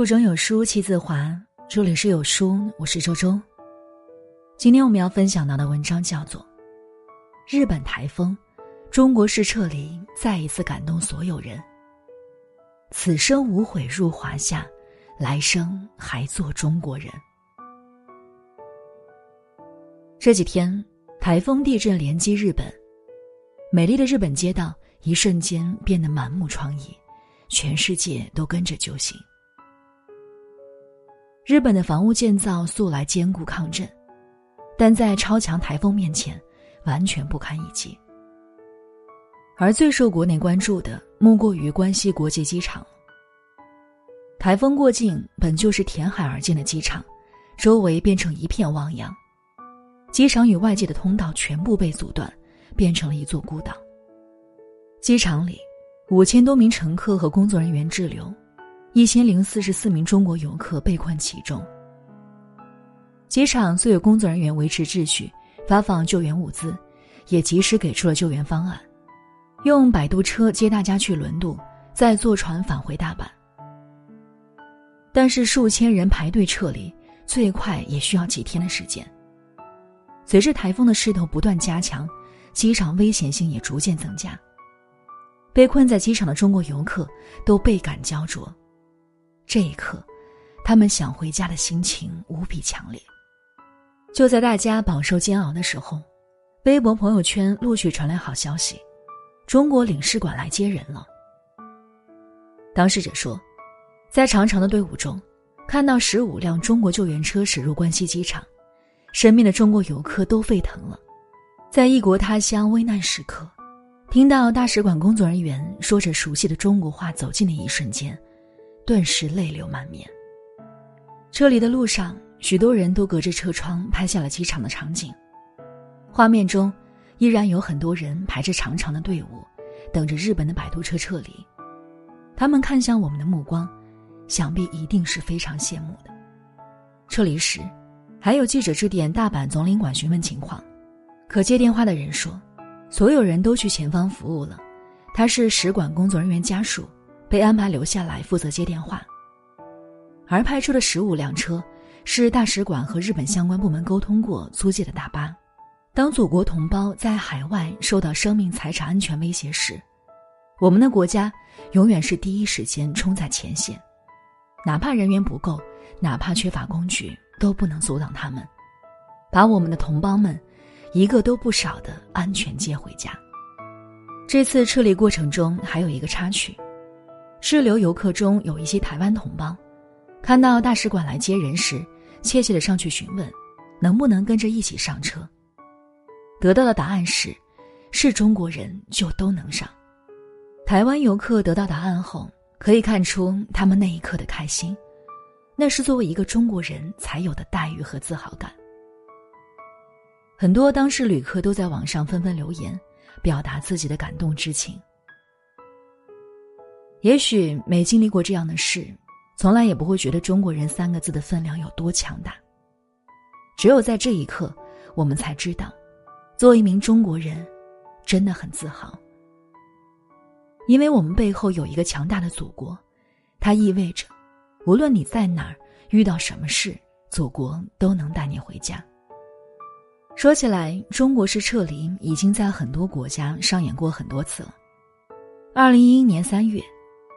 腹中有书气自华，这里是有书，我是周周。今天我们要分享到的文章叫做《日本台风，中国式撤离再一次感动所有人。此生无悔入华夏，来生还做中国人》。这几天，台风、地震连击日本，美丽的日本街道一瞬间变得满目疮痍，全世界都跟着揪心。日本的房屋建造素来坚固抗震，但在超强台风面前，完全不堪一击。而最受国内关注的，莫过于关西国际机场。台风过境，本就是填海而建的机场，周围变成一片汪洋，机场与外界的通道全部被阻断，变成了一座孤岛。机场里，五千多名乘客和工作人员滞留。一千零四十四名中国游客被困其中。机场虽有工作人员维持秩序、发放救援物资，也及时给出了救援方案，用摆渡车接大家去轮渡，再坐船返回大阪。但是数千人排队撤离，最快也需要几天的时间。随着台风的势头不断加强，机场危险性也逐渐增加。被困在机场的中国游客都倍感焦灼。这一刻，他们想回家的心情无比强烈。就在大家饱受煎熬的时候，微博朋友圈陆续传来好消息：中国领事馆来接人了。当事者说，在长长的队伍中，看到十五辆中国救援车驶入关西机场，身边的中国游客都沸腾了。在异国他乡危难时刻，听到大使馆工作人员说着熟悉的中国话走近的一瞬间。顿时泪流满面。撤离的路上，许多人都隔着车窗拍下了机场的场景。画面中，依然有很多人排着长长的队伍，等着日本的摆渡车撤离。他们看向我们的目光，想必一定是非常羡慕的。撤离时，还有记者致电大阪总领馆询问情况，可接电话的人说，所有人都去前方服务了，他是使馆工作人员家属。被安排留下来负责接电话，而派出的十五辆车是大使馆和日本相关部门沟通过租借的大巴。当祖国同胞在海外受到生命财产安全威胁时，我们的国家永远是第一时间冲在前线，哪怕人员不够，哪怕缺乏工具，都不能阻挡他们，把我们的同胞们一个都不少的安全接回家。这次撤离过程中还有一个插曲。滞留游客中有一些台湾同胞，看到大使馆来接人时，怯怯的上去询问，能不能跟着一起上车。得到的答案是，是中国人就都能上。台湾游客得到答案后，可以看出他们那一刻的开心，那是作为一个中国人才有的待遇和自豪感。很多当事旅客都在网上纷纷留言，表达自己的感动之情。也许没经历过这样的事，从来也不会觉得“中国人”三个字的分量有多强大。只有在这一刻，我们才知道，做一名中国人，真的很自豪。因为我们背后有一个强大的祖国，它意味着，无论你在哪儿遇到什么事，祖国都能带你回家。说起来，中国式撤离已经在很多国家上演过很多次了。二零一一年三月。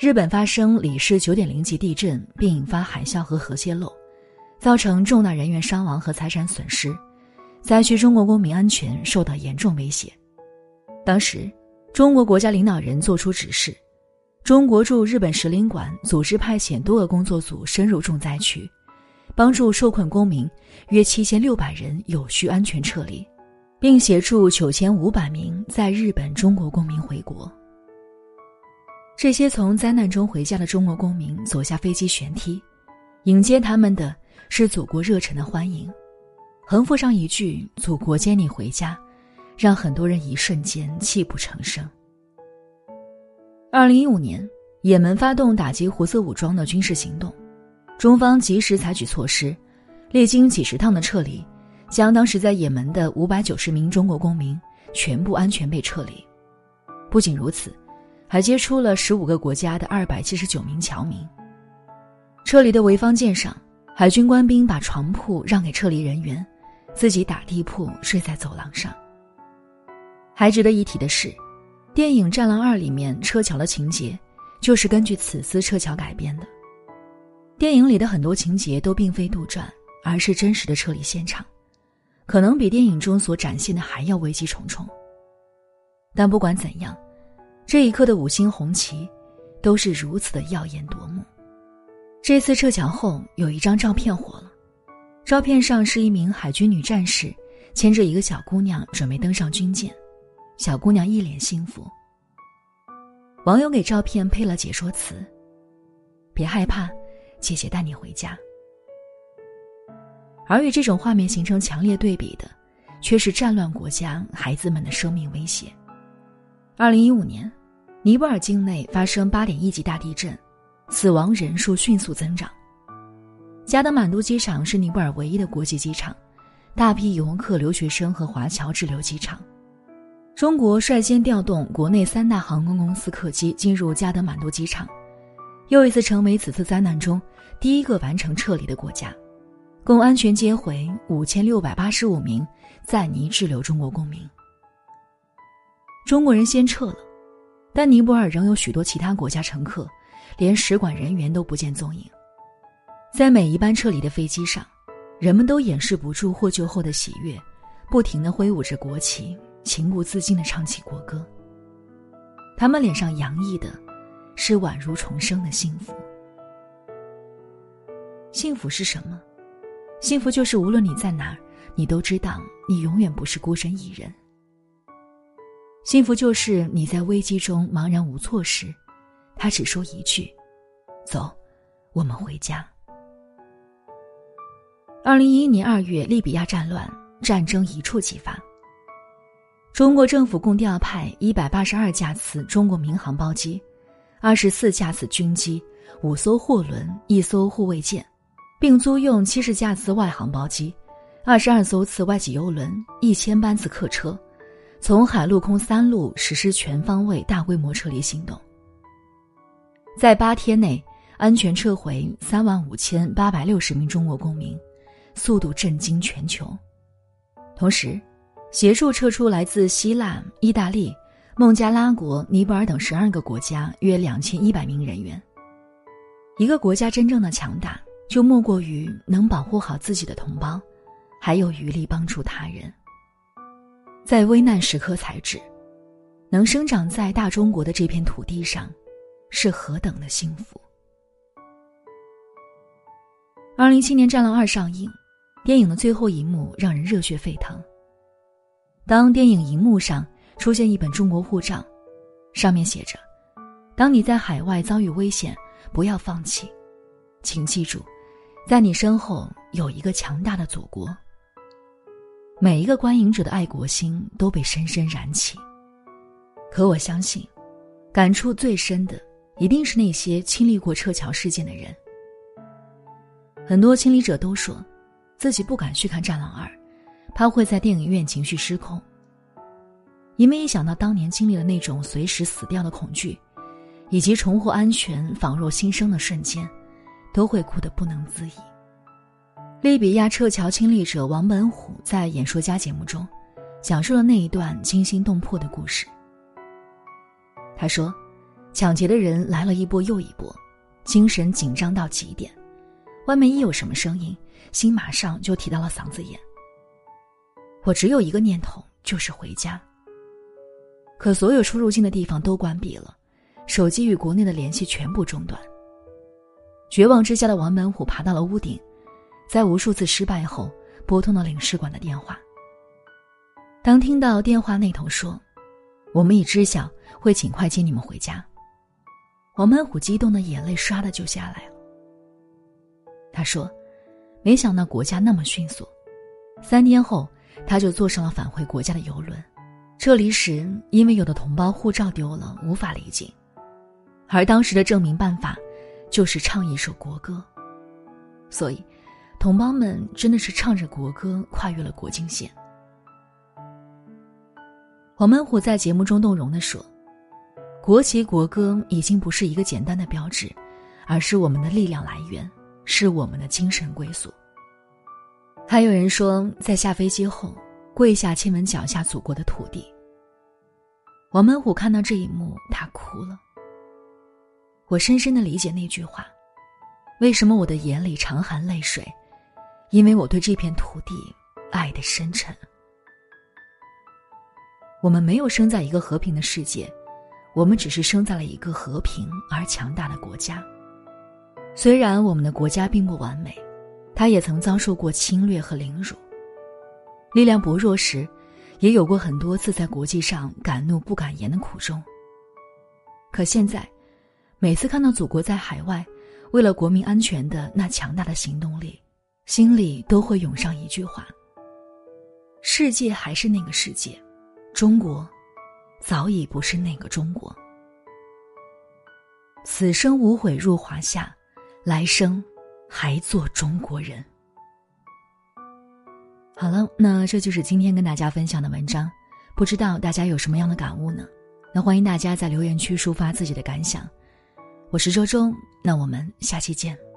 日本发生里氏九点零级地震，并引发海啸和核泄漏，造成重大人员伤亡和财产损失，灾区中国公民安全受到严重威胁。当时，中国国家领导人作出指示，中国驻日本使领馆组织派遣多个工作组深入重灾区，帮助受困公民约七千六百人有序安全撤离，并协助九千五百名在日本中国公民回国。这些从灾难中回家的中国公民走下飞机舷梯，迎接他们的是祖国热忱的欢迎，横幅上一句“祖国接你回家”，让很多人一瞬间泣不成声。二零一五年，也门发动打击胡塞武装的军事行动，中方及时采取措施，历经几十趟的撤离，将当时在也门的五百九十名中国公民全部安全被撤离。不仅如此。还接出了十五个国家的二百七十九名侨民。撤离的潍坊舰上，海军官兵把床铺让给撤离人员，自己打地铺睡在走廊上。还值得一提的是，电影《战狼二》里面车桥的情节，就是根据此次撤桥改编的。电影里的很多情节都并非杜撰，而是真实的撤离现场，可能比电影中所展现的还要危机重重。但不管怎样，这一刻的五星红旗，都是如此的耀眼夺目。这次撤侨后，有一张照片火了。照片上是一名海军女战士牵着一个小姑娘，准备登上军舰。小姑娘一脸幸福。网友给照片配了解说词：“别害怕，姐姐带你回家。”而与这种画面形成强烈对比的，却是战乱国家孩子们的生命威胁。二零一五年，尼泊尔境内发生八点一级大地震。死亡人数迅速增长。加德满都机场是尼泊尔唯一的国际机场，大批游客、留学生和华侨滞留机场。中国率先调动国内三大航空公司客机进入加德满都机场，又一次成为此次灾难中第一个完成撤离的国家，共安全接回五千六百八十五名在尼滞留中国公民。中国人先撤了，但尼泊尔仍有许多其他国家乘客。连使馆人员都不见踪影，在每一班撤离的飞机上，人们都掩饰不住获救后的喜悦，不停的挥舞着国旗，情不自禁的唱起国歌。他们脸上洋溢的，是宛如重生的幸福。幸福是什么？幸福就是无论你在哪儿，你都知道你永远不是孤身一人。幸福就是你在危机中茫然无措时。他只说一句：“走，我们回家。”二零一一年二月，利比亚战乱，战争一触即发。中国政府共调派一百八十二架次中国民航包机，二十四架次军机，五艘货轮，一艘护卫舰，并租用七十架次外航包机，二十二艘次外籍游轮，一千班次客车，从海陆空三路实施全方位、大规模撤离行动。在八天内安全撤回三万五千八百六十名中国公民，速度震惊全球。同时，协助撤出来自希腊、意大利、孟加拉国、尼泊尔等十二个国家约两千一百名人员。一个国家真正的强大，就莫过于能保护好自己的同胞，还有余力帮助他人。在危难时刻才知，能生长在大中国的这片土地上。是何等的幸福！二零一七年《战狼二》上映，电影的最后一幕让人热血沸腾。当电影荧幕上出现一本中国护照，上面写着：“当你在海外遭遇危险，不要放弃，请记住，在你身后有一个强大的祖国。”每一个观影者的爱国心都被深深燃起。可我相信，感触最深的。一定是那些经历过撤侨事件的人。很多亲历者都说，自己不敢去看《战狼二》，怕会在电影院情绪失控。因为一想到当年经历了那种随时死掉的恐惧，以及重获安全仿若新生的瞬间，都会哭得不能自已。利比亚撤侨亲历者王本虎在《演说家》节目中，讲述了那一段惊心动魄的故事。他说。抢劫的人来了一波又一波，精神紧张到极点。外面一有什么声音，心马上就提到了嗓子眼。我只有一个念头，就是回家。可所有出入境的地方都关闭了，手机与国内的联系全部中断。绝望之下的王本虎爬到了屋顶，在无数次失败后，拨通了领事馆的电话。当听到电话那头说：“我们已知晓，会尽快接你们回家。”王满虎激动的眼泪唰的就下来了。他说：“没想到国家那么迅速，三天后他就坐上了返回国家的游轮。撤离时，因为有的同胞护照丢了，无法离境，而当时的证明办法就是唱一首国歌，所以同胞们真的是唱着国歌跨越了国境线。”王满虎在节目中动容的说。国旗国歌已经不是一个简单的标志，而是我们的力量来源，是我们的精神归宿。还有人说，在下飞机后跪下亲吻脚下祖国的土地。王门虎看到这一幕，他哭了。我深深的理解那句话：为什么我的眼里常含泪水？因为我对这片土地爱的深沉。我们没有生在一个和平的世界，我们只是生在了一个和平而强大的国家。虽然我们的国家并不完美，它也曾遭受过侵略和凌辱，力量薄弱时，也有过很多次在国际上敢怒不敢言的苦衷。可现在，每次看到祖国在海外为了国民安全的那强大的行动力，心里都会涌上一句话：世界还是那个世界。中国，早已不是那个中国。此生无悔入华夏，来生还做中国人。好了，那这就是今天跟大家分享的文章，不知道大家有什么样的感悟呢？那欢迎大家在留言区抒发自己的感想。我是周周，那我们下期见。